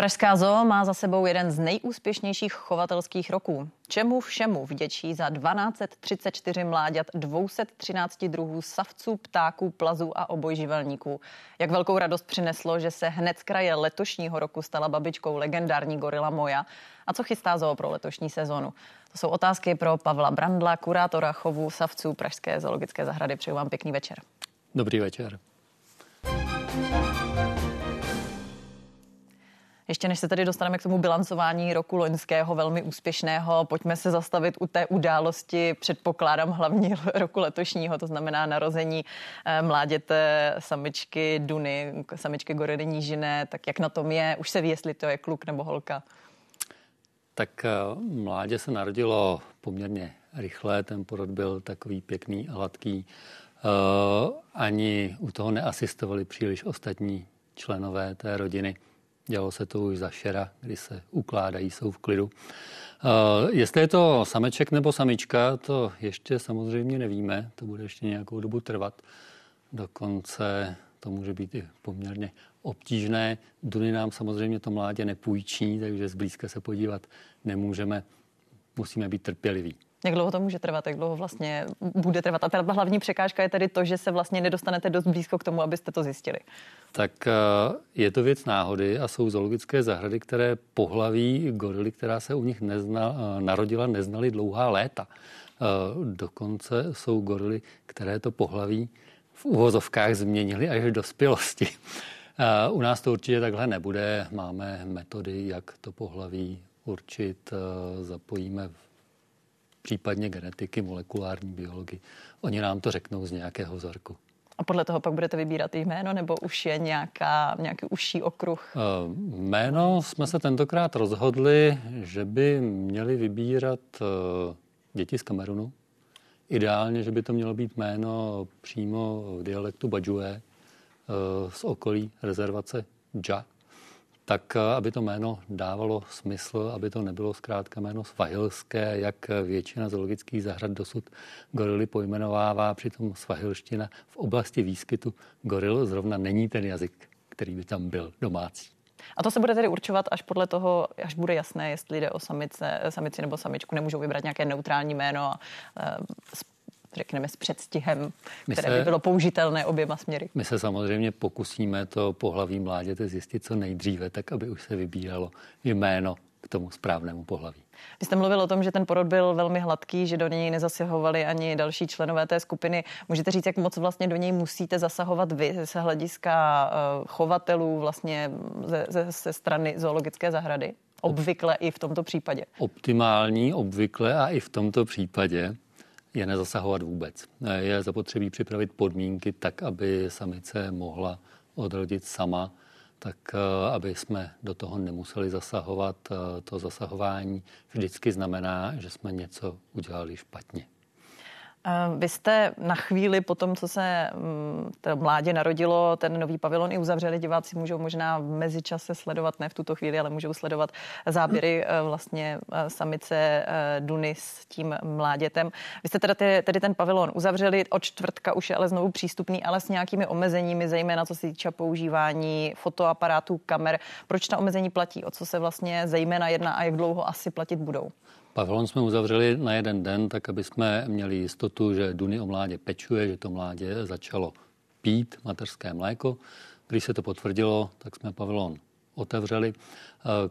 Pražská zoo má za sebou jeden z nejúspěšnějších chovatelských roků. Čemu všemu vděčí za 1234 mláďat 213 druhů savců, ptáků, plazů a obojživelníků. Jak velkou radost přineslo, že se hned z kraje letošního roku stala babičkou legendární gorila Moja. A co chystá zoo pro letošní sezonu? To jsou otázky pro Pavla Brandla, kurátora chovu savců Pražské zoologické zahrady. Přeju vám pěkný večer. Dobrý večer. Ještě než se tady dostaneme k tomu bilancování roku loňského velmi úspěšného, pojďme se zastavit u té události, předpokládám hlavní roku letošního, to znamená narození eh, mláděte samičky Duny, samičky Goredy Nížiné, tak jak na tom je? Už se ví, jestli to je kluk nebo holka? Tak eh, mládě se narodilo poměrně rychle, ten porod byl takový pěkný a hladký. Uh, ani u toho neasistovali příliš ostatní členové té rodiny. Dělalo se to už za šera, kdy se ukládají, jsou v klidu. Uh, jestli je to sameček nebo samička, to ještě samozřejmě nevíme. To bude ještě nějakou dobu trvat. Dokonce to může být i poměrně obtížné. Duny nám samozřejmě to mládě nepůjčí, takže zblízka se podívat nemůžeme. Musíme být trpěliví. Jak dlouho to může trvat, jak dlouho vlastně bude trvat? A ta hlavní překážka je tedy to, že se vlastně nedostanete dost blízko k tomu, abyste to zjistili. Tak eh, je to věc náhody a jsou zoologické zahrady, které pohlaví gorily, která se u nich nezna, eh, narodila, neznali dlouhá léta. Eh, dokonce jsou gorily, které to pohlaví v uvozovkách změnili až v dospělosti. U nás to určitě takhle nebude. Máme metody, jak to pohlaví určit. Zapojíme případně genetiky, molekulární biologii. Oni nám to řeknou z nějakého vzorku. A podle toho pak budete vybírat jméno, nebo už je nějaká, nějaký užší okruh? Uh, jméno jsme se tentokrát rozhodli, že by měli vybírat uh, děti z Kamerunu. Ideálně, že by to mělo být jméno přímo v dialektu Bajue uh, z okolí rezervace Dža tak eh, aby to jméno dávalo smysl, aby to nebylo zkrátka jméno svahilské, jak většina zoologických zahrad dosud gorily pojmenovává, přitom svahilština v oblasti výskytu goril zrovna není ten jazyk, který by tam byl domácí. A to se bude tedy určovat až podle toho, až bude jasné, jestli jde o samice, samici nebo samičku. Nemůžou vybrat nějaké neutrální jméno a řekneme, s předstihem, my které se, by bylo použitelné oběma směry. My se samozřejmě pokusíme to pohlaví mláděte zjistit co nejdříve, tak aby už se vybíralo jméno k tomu správnému pohlaví. Vy jste mluvil o tom, že ten porod byl velmi hladký, že do něj nezasahovali ani další členové té skupiny. Můžete říct, jak moc vlastně do něj musíte zasahovat vy ze hlediska eh, chovatelů vlastně ze, ze, ze strany zoologické zahrady? Obvykle i v tomto případě. Optimální, obvykle a i v tomto případě je nezasahovat vůbec. Je zapotřebí připravit podmínky tak, aby samice mohla odrodit sama, tak eh, aby jsme do toho nemuseli zasahovat. Eh, to zasahování vždycky znamená, že jsme něco udělali špatně. Eh, vy jste na chvíli po tom, co se mm, mládě narodilo, ten nový pavilon i uzavřeli. Diváci můžou možná v mezičase sledovat, ne v tuto chvíli, ale můžou sledovat záběry eh, vlastně eh, samice Duny s tím mládětem. Vy jste teda tedy ten pavilon uzavřeli, od čtvrtka už je ale znovu přístupný, ale s nějakými omezeními, zejména co se týče používání fotoaparátů, kamer. Proč ta omezení platí? O co se vlastně zejména jedná a jak dlouho asi platit budou? Pavilon jsme uzavřeli na jeden den, tak aby jsme měli jistotu, že Duny o mládě pečuje, že to mládě začalo pít mateřské mléko. Když se to potvrdilo, tak jsme pavilon otevřeli. Eh,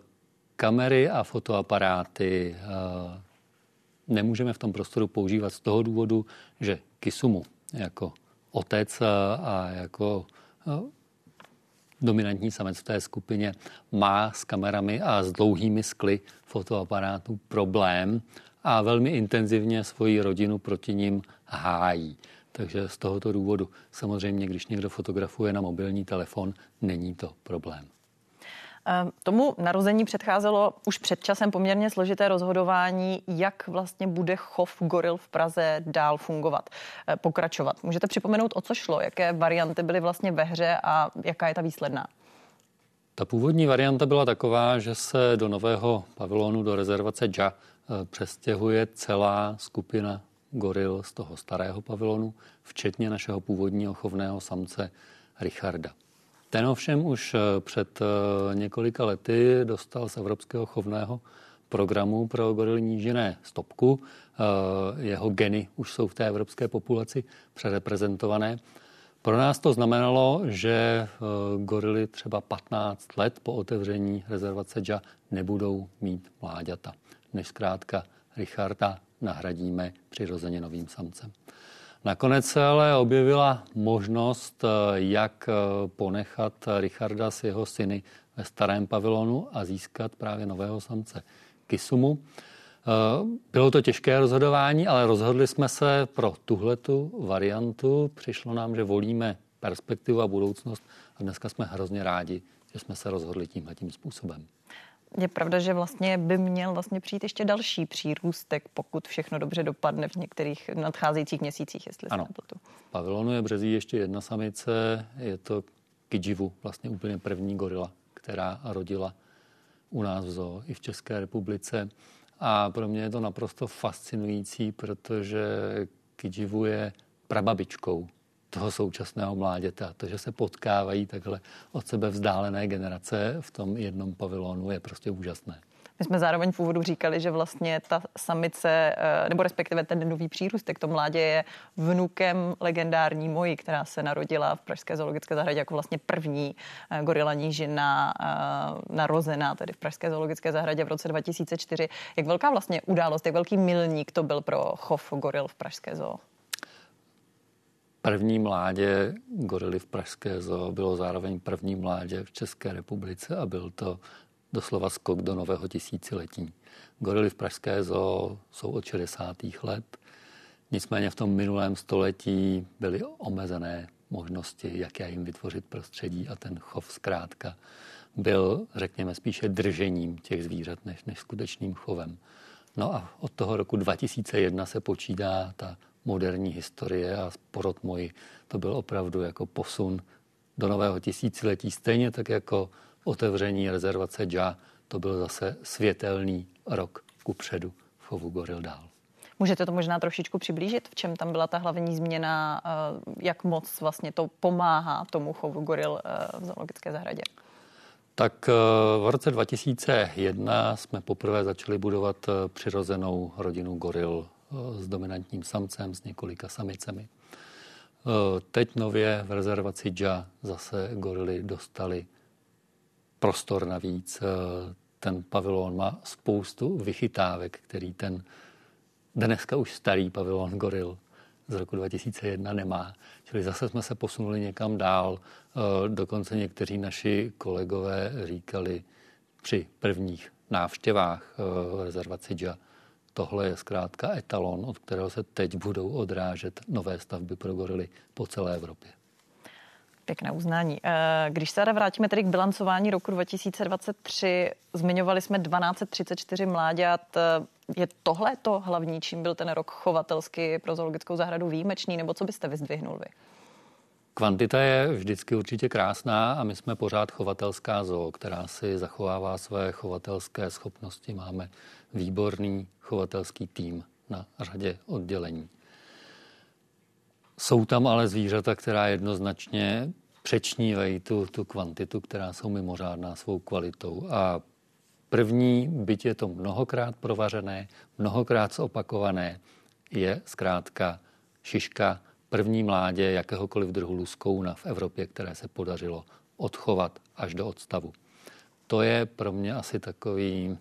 kamery a fotoaparáty eh, nemůžeme v tom prostoru používat z toho důvodu, že Kisumu jako otec a jako eh, dominantní samec v té skupině má s kamerami a s dlouhými skly fotoaparátů problém a velmi intenzivně svoji rodinu proti ním hájí. Takže z tohoto důvodu samozřejmě, když někdo fotografuje na mobilní telefon, není to problém. Ehm, tomu narození předcházelo už před časem poměrně složité rozhodování, jak vlastně bude chov goril v Praze dál fungovat, eh, pokračovat. Můžete připomenout, o co šlo, jaké varianty byly vlastně ve hře a jaká je ta výsledná? Ta původní varianta byla taková, že se do nového pavilonu, do rezervace JA, eh, přestěhuje celá skupina goril z toho starého pavilonu, včetně našeho původního chovného samce Richarda. Ten ovšem už eh, před eh, několika lety dostal z Evropského chovného programu pro gorily nížiné stopku. Jeho geny už jsou v té evropské populaci přereprezentované. Pro nás to znamenalo, že gorily třeba 15 let po otevření rezervace JA nebudou mít mláďata, než zkrátka Richarda nahradíme přirozeně novým samcem. Nakonec se ale objevila možnost, jak ponechat Richarda s jeho syny ve starém pavilonu a získat právě nového samce Kisumu. Bylo to těžké rozhodování, ale rozhodli jsme se pro tuhletu variantu. Přišlo nám, že volíme perspektivu a budoucnost a dneska jsme hrozně rádi, že jsme se rozhodli tímhle způsobem. Je pravda, že vlastně by měl vlastně přijít ještě další přírůstek, pokud všechno dobře dopadne v některých nadcházejících měsících, jestli ano. se pavilonu je březí ještě jedna samice, je to Kijivu, vlastně úplně první gorila, která rodila u nás v zoo i v České republice. A pro mě je to naprosto fascinující, protože Kijivu je prababičkou toho současného mláděte. To, že se potkávají takhle od sebe vzdálené generace v tom jednom pavilonu, je prostě úžasné. My jsme zároveň v úvodu říkali, že vlastně ta samice, eh, nebo respektive ten nový přírůstek, to mládě je vnukem legendární moji, která se narodila v Pražské zoologické zahradě jako vlastně první eh, gorila nížina eh, narozená tedy v Pražské zoologické zahradě v roce 2004. Jak velká vlastně událost, jak velký milník to byl pro chov goril v Pražské zoo? První mládě gorily v Pražské zoo bylo zároveň první mládě v České republice a byl to doslova skok do nového tisíciletí. Gorily v Pražské zoo jsou od 60. let, nicméně v tom minulém století byly omezené možnosti, jak jim vytvořit prostředí a ten chov zkrátka byl, řekněme, spíše držením těch zvířat než, než skutečným chovem. No a od toho roku 2001 se počítá ta moderní historie a porod můj, to byl opravdu jako posun do nového tisíciletí, stejně tak jako otevření rezervace JA, to byl zase světelný rok ku předu v chovu goril dál. Můžete to možná trošičku přiblížit, v čem tam byla ta hlavní změna, eh, jak moc vlastně to pomáhá tomu chovu goril eh, v zoologické zahradě? Tak eh, v roce 2001 jsme poprvé začali budovat přirozenou rodinu goril s dominantním samcem, s několika samicemi. E, teď nově v rezervaci JA zase gorily dostali prostor navíc. E, ten pavilon má spoustu vychytávek, který ten dneska už starý pavilon goril z roku 2001 nemá. Čili zase jsme se posunuli někam dál. E, dokonce někteří naši kolegové říkali při prvních návštěvách rezervaci JA, tohle je zkrátka etalon, od kterého se teď budou odrážet nové stavby pro gorily po celé Evropě. Pěkné uznání. Eh, když se vrátíme tedy k bilancování roku 2023, zmiňovali jsme 1234 mláďat. Je tohle to hlavní, čím byl ten rok chovatelsky pro zoologickou zahradu výjimečný, nebo co byste vyzdvihnul vy? Kvantita je vždycky určitě krásná a my jsme pořád chovatelská zoo, která si zachovává své chovatelské schopnosti. Máme výborný chovatelský tým na řadě oddělení. Jsou tam ale zvířata, která jednoznačně přečnívají tu, tu kvantitu, která jsou mimořádná svou kvalitou. A první, byť je to mnohokrát provařené, mnohokrát zopakované, je zkrátka šiška první mládě jakéhokoliv druhu luskouna v Evropě, které se podařilo odchovat až do odstavu. To je pro mě asi takový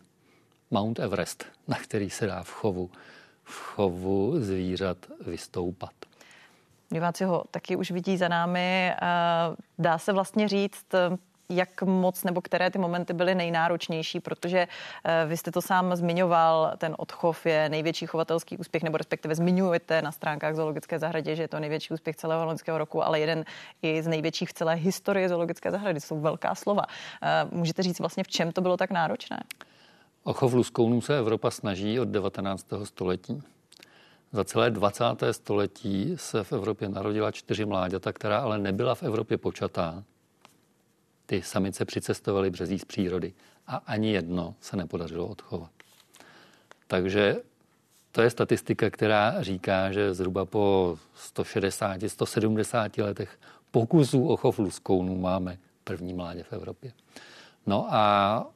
Mount Everest, na který se dá v chovu, v chovu zvířat vystoupat. Diváci ho taky už vidí za námi. Dá se vlastně říct, jak moc nebo které ty momenty byly nejnáročnější, protože eh, vy jste to sám zmiňoval, ten odchov je největší chovatelský úspěch, nebo respektive zmiňujete na stránkách zoologické zahradě, že je to největší úspěch celého loňského roku, ale jeden i z největších v celé historii zoologické zahrady. Jsou velká slova. Eh, můžete říct vlastně, v čem to bylo tak náročné? O chov luskounů se Evropa snaží od 19. století. Za celé 20. století se v Evropě narodila čtyři mláďata, která ale nebyla v Evropě počatá. Ty samice přicestovaly březí z přírody a ani jedno se nepodařilo odchovat. Takže to je statistika, která říká, že zhruba po 160-170 letech pokusů o chov luskounů máme první mládě v Evropě. No a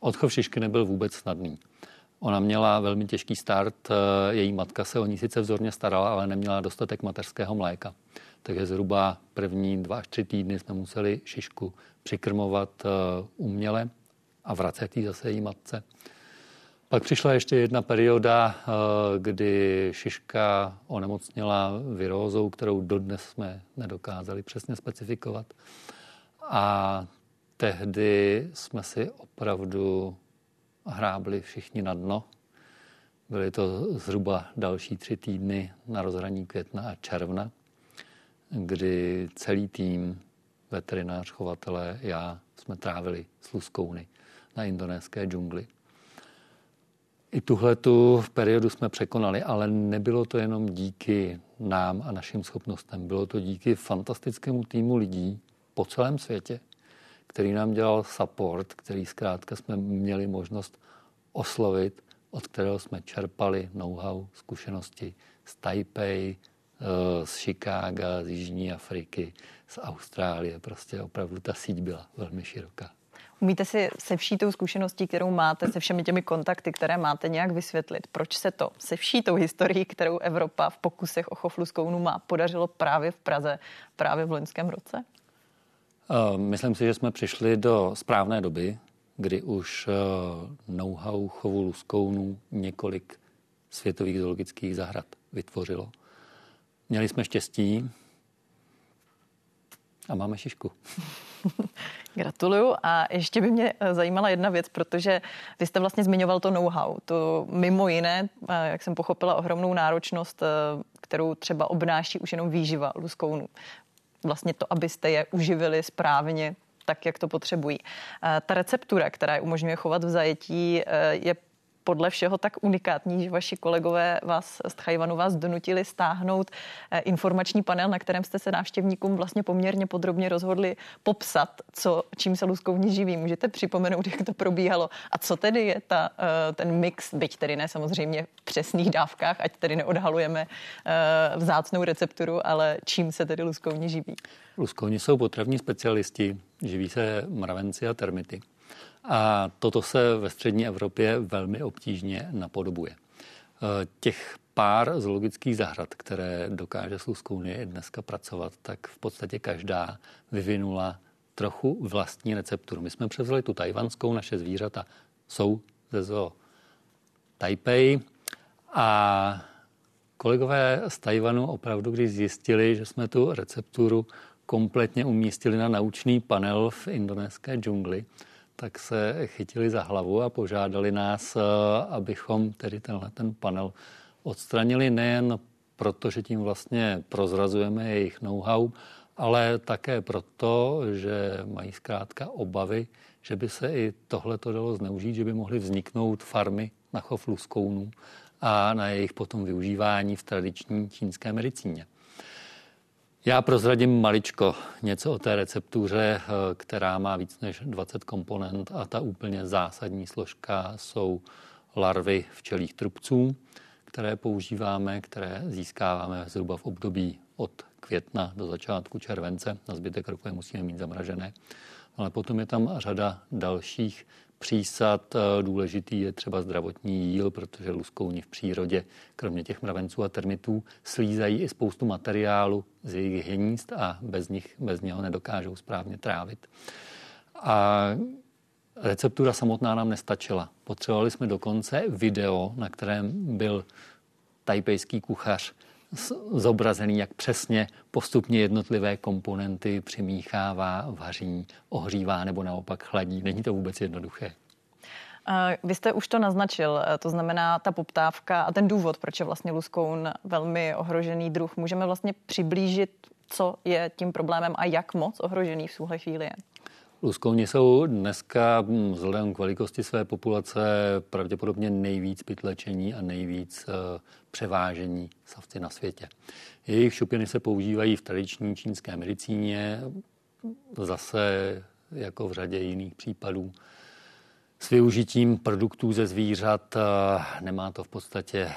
odchov šišky nebyl vůbec snadný. Ona měla velmi těžký start, eh, její matka se o ní sice vzorně starala, ale neměla dostatek mateřského mléka. Takže zhruba první dva až tři týdny jsme museli šišku přikrmovat eh, uměle a vracet ji zase její matce. Pak přišla ještě jedna perioda, eh, kdy Šiška onemocněla virózou, kterou dodnes jsme nedokázali přesně specifikovat. A tehdy jsme si opravdu hrábli všichni na dno. Byly to zhruba další tři týdny na rozhraní května a června, kdy celý tým, veterinář, chovatelé, já, jsme trávili s luskouny na indonéské džungli. I tuhle tu periodu jsme překonali, ale nebylo to jenom díky nám a našim schopnostem. Bylo to díky fantastickému týmu lidí po celém světě, který nám dělal support, který zkrátka jsme měli možnost oslovit, od kterého jsme čerpali know-how, zkušenosti z Taipei, z Chicaga, z Jižní Afriky, z Austrálie. Prostě opravdu ta síť byla velmi široká. Umíte si se vší tou zkušeností, kterou máte, se všemi těmi kontakty, které máte, nějak vysvětlit, proč se to se vší tou historií, kterou Evropa v pokusech o chov luskounu má, podařilo právě v Praze, právě v loňském roce? Uh, myslím si, že jsme přišli do správné doby, kdy už uh, know-how chovu luskounů několik světových zoologických zahrad vytvořilo. Měli jsme štěstí a máme šišku. Gratuluju a ještě by mě eh, zajímala jedna věc, protože vy jste vlastně zmiňoval to know-how. To mimo jiné, eh, jak jsem pochopila, ohromnou náročnost, eh, kterou třeba obnáší už jenom výživa luskounů. Vlastně to, abyste je uživili správně, tak, jak to potřebují. Ta receptura, která je umožňuje chovat v zajetí, je podle všeho tak unikátní, že vaši kolegové vás z Tchajvanu vás donutili stáhnout eh, informační panel, na kterém jste se návštěvníkům vlastně poměrně podrobně rozhodli popsat, co, čím se luskouni živí. Můžete připomenout, jak to probíhalo a co tedy je ta, eh, ten mix, byť tedy ne samozřejmě v přesných dávkách, ať tedy neodhalujeme eh, vzácnou recepturu, ale čím se tedy luskouni živí? Luskouni jsou potravní specialisti, živí se mravenci a termity. A toto se ve střední Evropě velmi obtížně napodobuje. E, těch pár zoologických zahrad, které dokáže s luskouny dneska pracovat, tak v podstatě každá vyvinula trochu vlastní recepturu. My jsme převzali tu tajvanskou, naše zvířata jsou ze zoo Taipei a kolegové z Tajvanu opravdu, když zjistili, že jsme tu recepturu kompletně umístili na naučný panel v indonéské džungli, tak se chytili za hlavu a požádali nás, eh, abychom tedy tenhle ten panel odstranili nejen proto, že tím vlastně prozrazujeme jejich know-how, ale také proto, že mají zkrátka obavy, že by se i tohle to dalo zneužít, že by mohly vzniknout farmy na chov luskounů a na jejich potom využívání v tradiční čínské medicíně. Já prozradím maličko něco o té receptuře, eh, která má víc než 20 komponent a ta úplně zásadní složka jsou larvy včelých trubců, které používáme, které získáváme zhruba v období od května do začátku července. Na zbytek roku je musíme mít zamražené. Ale potom je tam řada dalších přísad. Eh, důležitý je třeba zdravotní jíl, protože luskouni v přírodě, kromě těch mravenců a termitů, slízají i spoustu materiálu z jejich hnízd a bez, nich, bez něho nedokážou správně trávit. A receptura samotná nám nestačila. Potřebovali jsme dokonce video, na kterém byl tajpejský kuchař zobrazený, jak přesně postupně jednotlivé komponenty přimíchává, vaří, ohřívá nebo naopak chladí. Není to vůbec jednoduché. Vy jste už to naznačil, to znamená ta poptávka a ten důvod, proč je vlastně luskoun velmi ohrožený druh. Můžeme vlastně přiblížit, co je tím problémem a jak moc ohrožený v tuhle chvíli je. Luskouni jsou dneska hm, vzhledem k velikosti své populace pravděpodobně nejvíc pytlečení a nejvíc eh, převážení savci na světě. Jejich šupiny se používají v tradiční čínské medicíně, zase jako v řadě jiných případů. S využitím produktů ze zvířat eh, nemá to v podstatě,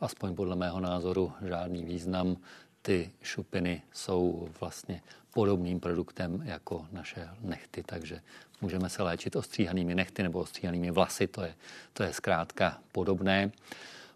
aspoň podle mého názoru, žádný význam. Ty šupiny jsou vlastně podobným produktem jako naše nechty, takže můžeme se léčit ostříhanými nechty nebo ostříhanými vlasy, to je, to je zkrátka podobné.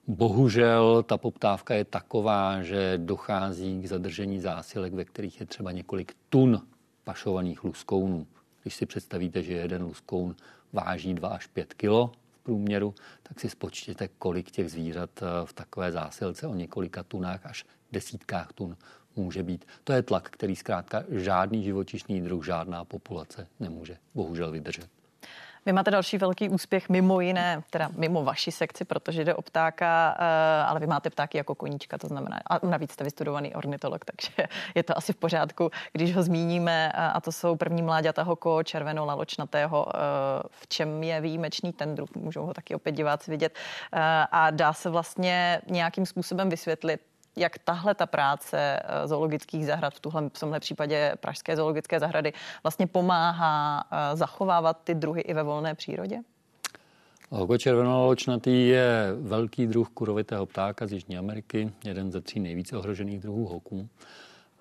Bohužel ta poptávka je taková, že dochází k zadržení zásilek, ve kterých je třeba několik tun pašovaných luskounů. Když si představíte, že jeden luskoun váží 2 až 5 kilo v průměru, tak si spočtěte, kolik těch zvířat eh, v takové zásilce o několika tunách až desítkách tun může být. To je tlak, který zkrátka žádný živočišný druh, žádná populace nemůže bohužel vydržet. Vy máte další velký úspěch, mimo jiné, teda mimo vaši sekci, protože jde o ptáka, eh, ale vy máte ptáky jako koníčka, to znamená, a navíc jste vystudovaný ornitolog, takže je to asi v pořádku, když ho zmíníme, eh, a to jsou první mláďata hoko, červeno-laločnatého, eh, v čem je výjimečný ten druh, můžou ho taky opět diváci vidět, a dá se vlastně nějakým způsobem vysvětlit, jak tahle ta práce eh, zoologických zahrad, v, tuhle, v tomhle případě Pražské zoologické zahrady, vlastně pomáhá eh, zachovávat ty druhy i ve volné přírodě? Oko červenoločnatý je velký druh kurovitého ptáka z Jižní Ameriky, jeden ze tří nejvíce ohrožených druhů hoků.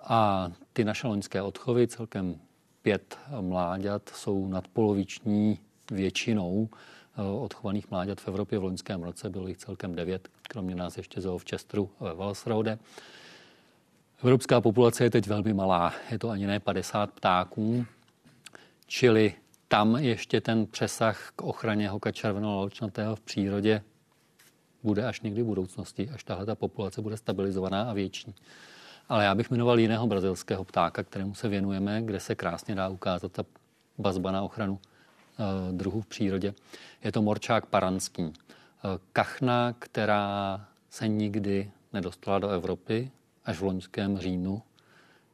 A ty naše loňské odchovy, celkem pět mláďat, jsou nadpoloviční většinou Eh, odchovaných mláďat v Evropě v loňském roce. Bylo jich celkem devět, kromě nás ještě zoo v Chesteru ve Walsrode. Evropská populace je teď velmi malá, je to ani ne 50 ptáků, čili tam ještě ten přesah k ochraně hoka červeno v přírodě bude až někdy v budoucnosti, až tahle ta populace bude stabilizovaná a větší. Ale já bych jmenoval jiného brazilského ptáka, kterému se věnujeme, kde se krásně dá ukázat ta bazba na ochranu Eh, druhů v přírodě. Je to morčák paranský. Eh, kachna, která se nikdy nedostala do Evropy, až v loňském říjnu,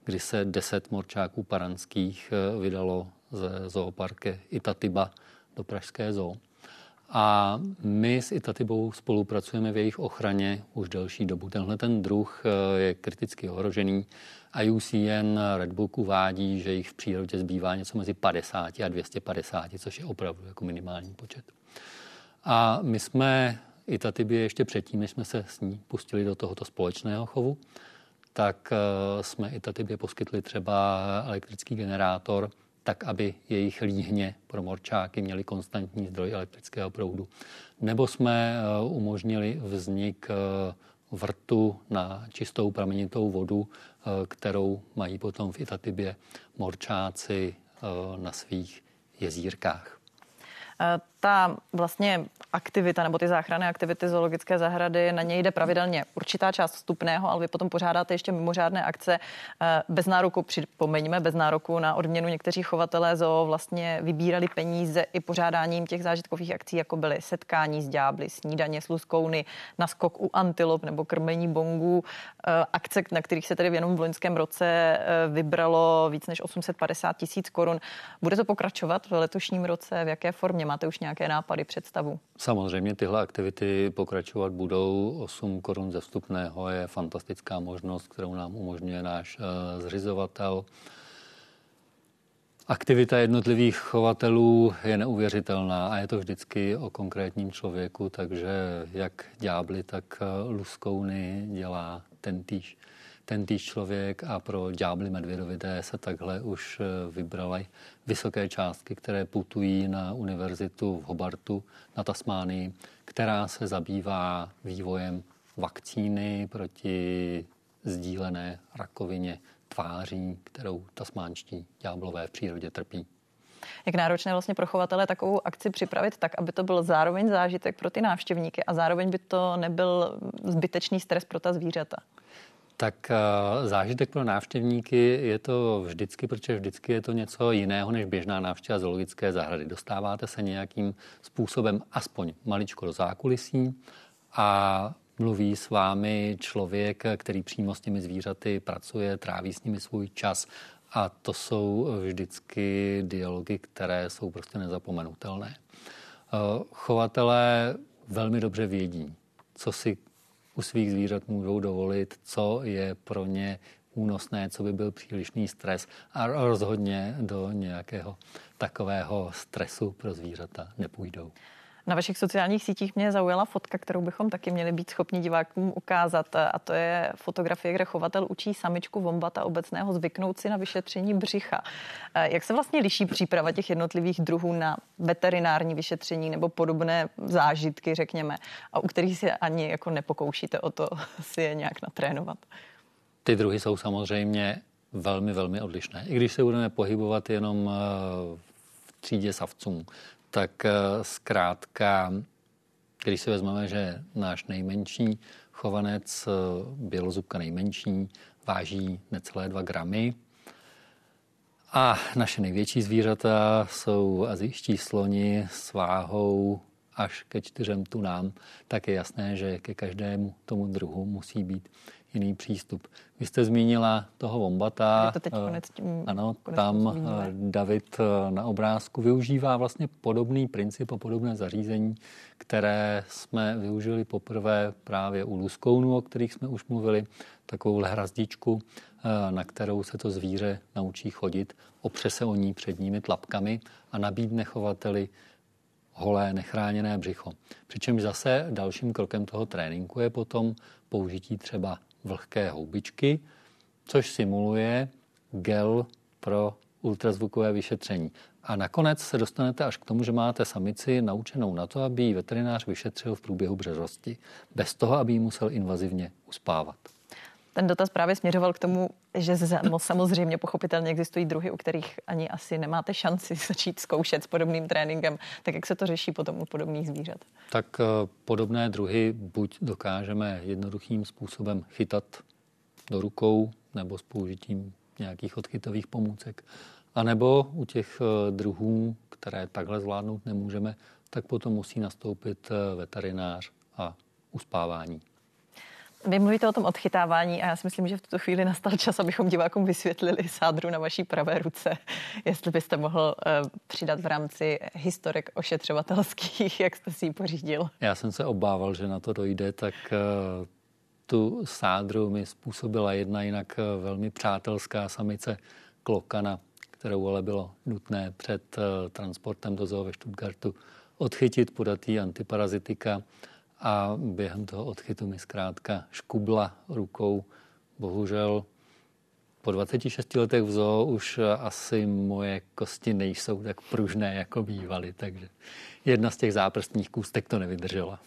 kdy se deset morčáků paranských eh, vydalo ze zooparke Itatiba do Pražské zoo. A my s Itatibou spolupracujeme v jejich ochraně už delší dobu. Tenhle ten druh je kriticky ohrožený IUCN Redbook uvádí, že jich v přírodě zbývá něco mezi 50 a 250, což je opravdu jako minimální počet. A my jsme i Tatybě ještě předtím, než jsme se s ní pustili do tohoto společného chovu, tak eh, jsme i Tatybě poskytli třeba elektrický generátor, tak aby jejich líhně pro morčáky měli konstantní zdroj elektrického proudu. Nebo jsme eh, umožnili vznik eh, vrtu na čistou pramenitou vodu, kterou mají potom v Itatibě morčáci na svých jezírkách. Ta vlastně aktivita nebo ty záchranné aktivity zoologické zahrady, na něj jde pravidelně určitá část vstupného, ale vy potom pořádáte ještě mimořádné akce eh, bez nároku, připomeňme, bez nároku na odměnu. Někteří chovatelé zoo vlastně vybírali peníze i pořádáním těch zážitkových akcí, jako byly setkání s ďábly, snídaně s luskouny, naskok u antilop nebo krmení bongů. Eh, akce, na kterých se tedy v jenom v loňském roce eh, vybralo víc než 850 tisíc korun. Bude to pokračovat v letošním roce? V jaké formě? Máte už nějaké nějaké nápady, představu? Samozřejmě tyhle aktivity pokračovat budou. 8 korun ze vstupného je fantastická možnost, kterou nám umožňuje náš uh, zřizovatel. Aktivita jednotlivých chovatelů je neuvěřitelná a je to vždycky o konkrétním člověku, takže jak ďábly, tak eh, luskouny dělá ten týž ten týž člověk a pro ďábly medvědovidé se takhle už eh, vybraly vysoké částky, které putují na univerzitu v Hobartu na Tasmánii, která se zabývá vývojem vakcíny proti sdílené rakovině tváří, kterou tasmánští ďáblové v přírodě trpí. Jak náročné vlastně pro chovatele takovou akci připravit tak, aby to byl zároveň zážitek pro ty návštěvníky a zároveň by to nebyl zbytečný stres pro ta zvířata? Tak eh, zážitek pro návštěvníky je to vždycky, protože vždycky je to něco jiného než běžná návštěva zoologické zahrady. Dostáváte se nějakým způsobem aspoň maličko do zákulisí a mluví s vámi člověk, který přímo s těmi zvířaty pracuje, tráví s nimi svůj čas a to jsou vždycky dialogy, které jsou prostě nezapomenutelné. Eh, chovatelé velmi dobře vědí, co si u svých zvířat můžou dovolit, co je pro ně únosné, co by byl přílišný stres a rozhodně do nějakého takového stresu pro zvířata nepůjdou. Na vašich sociálních sítích mě zaujala fotka, kterou bychom taky měli být schopni divákům ukázat. A to je fotografie, kde chovatel učí samičku vombata obecného zvyknout si na vyšetření břicha. Jak se vlastně liší příprava těch jednotlivých druhů na veterinární vyšetření nebo podobné zážitky, řekněme, a u kterých si ani jako nepokoušíte o to si je nějak natrénovat? Ty druhy jsou samozřejmě velmi, velmi odlišné. I když se budeme pohybovat jenom eh, v třídě savců, tak eh, zkrátka, když si vezmeme, že náš nejmenší chovanec, eh, bělozubka nejmenší, váží necelé 2 gramy, a naše největší zvířata jsou azijští sloni s váhou až ke čtyřem tunám, tak je jasné, že ke každému tomu druhu musí být jiný přístup. Vy jste zmínila toho vombata. To teď konec tím, ano, konec tam zmíníme. Eh, David eh, na obrázku využívá vlastně podobný princip a podobné zařízení, které jsme využili poprvé právě u luskounů, o kterých jsme už mluvili, takovou hrazdičku, eh, na kterou se to zvíře naučí chodit, opře se o ní předními tlapkami a nabídne chovateli holé nechráněné břicho. Přičemž zase dalším krokem toho tréninku je potom použití třeba vlhké houbičky, což simuluje gel pro ultrazvukové vyšetření. A nakonec se dostanete až k tomu, že máte samici naučenou na to, aby ji veterinář vyšetřil v průběhu březosti, bez toho, aby ji musel invazivně uspávat. Ten dotaz právě směřoval k tomu, že samozřejmě pochopitelně existují druhy, u kterých ani asi nemáte šanci začít zkoušet s podobným tréninkem. Tak jak se to řeší potom u podobných zvířat? Tak eh, podobné druhy buď dokážeme jednoduchým způsobem chytat do rukou nebo s použitím nějakých odchytových pomůcek. A nebo u těch eh, druhů, které takhle zvládnout nemůžeme, tak potom musí nastoupit eh, veterinář a uspávání. Vy mluvíte o tom odchytávání a já si myslím, že v tuto chvíli nastal čas, abychom divákům vysvětlili sádru na vaší pravé ruce. Jestli byste mohl uh, přidat v rámci historek ošetřovatelských, jak jste si ji pořídil. Já jsem se obával, že na to dojde, tak uh, tu sádru mi způsobila jedna jinak uh, velmi přátelská samice klokana, kterou ale bylo nutné před uh, transportem do zoo ve Stuttgartu odchytit, podat jí antiparazitika a během toho odchytu mi zkrátka škubla rukou. Bohužel po 26 letech v zoo už asi moje kosti nejsou tak pružné, jako bývaly, takže jedna z těch záprstních kůstek to nevydržela.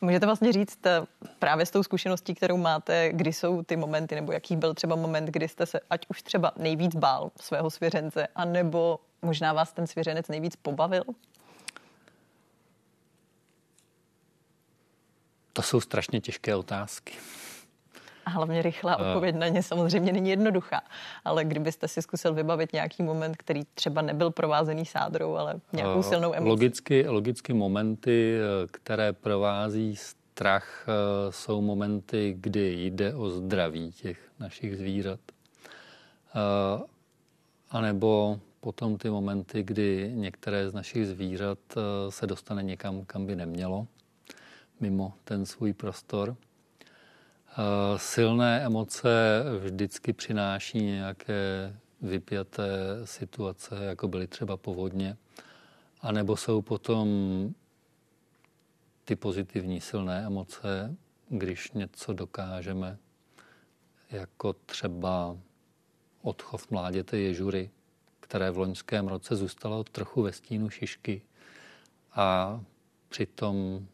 Můžete vlastně říct eh, právě s tou zkušeností, kterou máte, kdy jsou ty momenty, nebo jaký byl třeba moment, kdy jste se ať už třeba nejvíc bál svého svěřence, anebo možná vás ten svěřenec nejvíc pobavil? To jsou strašně těžké otázky. A hlavně rychlá eh. odpověď na ně samozřejmě není jednoduchá. Ale kdybyste si zkusil vybavit nějaký moment, který třeba nebyl provázený sádrou, ale nějakou eh, silnou emocí. Logicky, logicky momenty, eh, které provází strach, jsou momenty, kdy jde o zdraví těch našich zvířat. A nebo potom ty momenty, kdy některé z našich zvířat se dostane někam, kam by nemělo mimo ten svůj prostor. Eh, silné emoce vždycky přináší nějaké vypjaté situace, jako byly třeba povodně, a nebo jsou potom ty pozitivní silné emoce, když něco dokážeme, jako třeba odchov mláděte ježury, které v loňském roce zůstalo trochu ve stínu šišky a přitom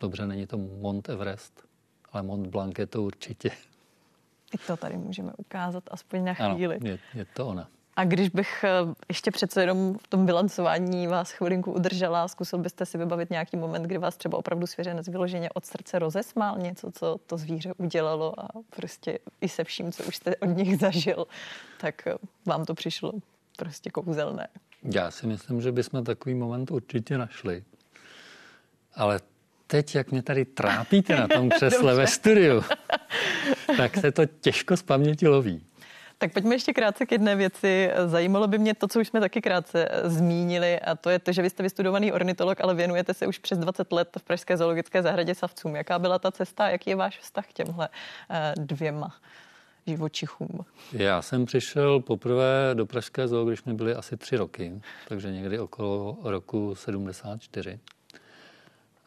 Dobře, není to Mont Everest, ale Mont Blanc je to určitě. I to tady můžeme ukázat aspoň na chvíli. Ano, je, je to ona. A když bych eh, ještě přece jenom v tom bilancování vás chvilinku udržela, zkusil byste si vybavit nějaký moment, kdy vás třeba opravdu svěřenec vyloženě od srdce rozesmál něco, co to zvíře udělalo a prostě i se vším, co už jste od nich zažil, tak eh, vám to přišlo prostě kouzelné. Já si myslím, že bychom takový moment určitě našli. Ale teď, jak mě tady trápíte na tom křesle ve studiu, tak se to těžko z paměti loví. Tak pojďme ještě krátce k jedné věci. Zajímalo by mě to, co už jsme taky krátce zmínili, a to je to, že vy jste vystudovaný ornitolog, ale věnujete se už přes 20 let v Pražské zoologické zahradě savcům. Jaká byla ta cesta, jaký je váš vztah k těmhle eh, dvěma živočichům? Já jsem přišel poprvé do Pražské zoo, když mi byly asi tři roky, takže někdy okolo roku 74.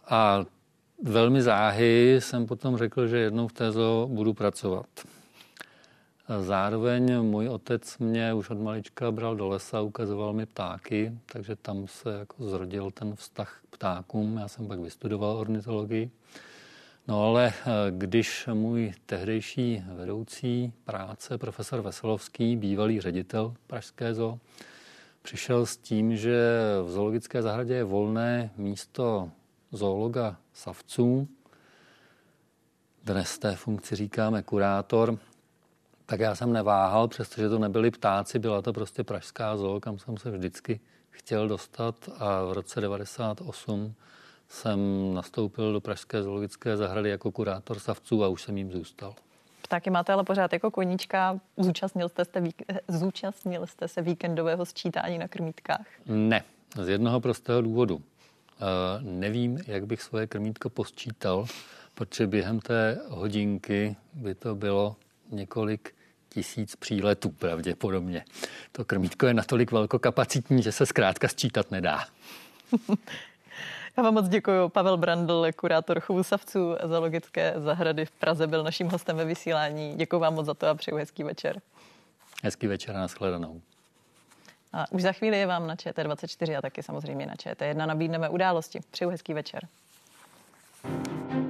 A velmi záhy jsem potom řekl, že jednou v té zoo budu pracovat. Zároveň můj otec mě už od malička bral do lesa, ukazoval mi ptáky, takže tam se jako zrodil ten vztah k ptákům. Já jsem pak vystudoval ornitologii. No ale eh, když můj tehdejší vedoucí práce, profesor Veselovský, bývalý ředitel Pražské zoo, přišel s tím, že v zoologické zahradě je volné místo zoologa savců, dnes té funkci říkáme kurátor, tak já jsem neváhal, přestože to nebyli ptáci, byla to prostě pražská zoo, kam jsem se vždycky chtěl dostat a v roce 98 jsem nastoupil do Pražské zoologické zahrady jako kurátor savců a už jsem jim zůstal. Ptáky máte ale pořád jako koníčka. Zúčastnil jste, jste, vík- zúčastnil jste se víkendového sčítání na krmítkách? Ne, z jednoho prostého důvodu. Uh, nevím, jak bych svoje krmítko posčítal, protože během té hodinky by to bylo několik tisíc příletů pravděpodobně. To krmítko je natolik velkokapacitní, že se zkrátka sčítat nedá. Já vám moc děkuji. Pavel Brandl, kurátor chovu savců zoologické zahrady v Praze, byl naším hostem ve vysílání. Děkuji vám moc za to a přeju hezký večer. Hezký večer a nashledanou. A už za chvíli je vám na ČT24 a taky samozřejmě na ČT1. Nabídneme události. Přeju hezký večer. thank you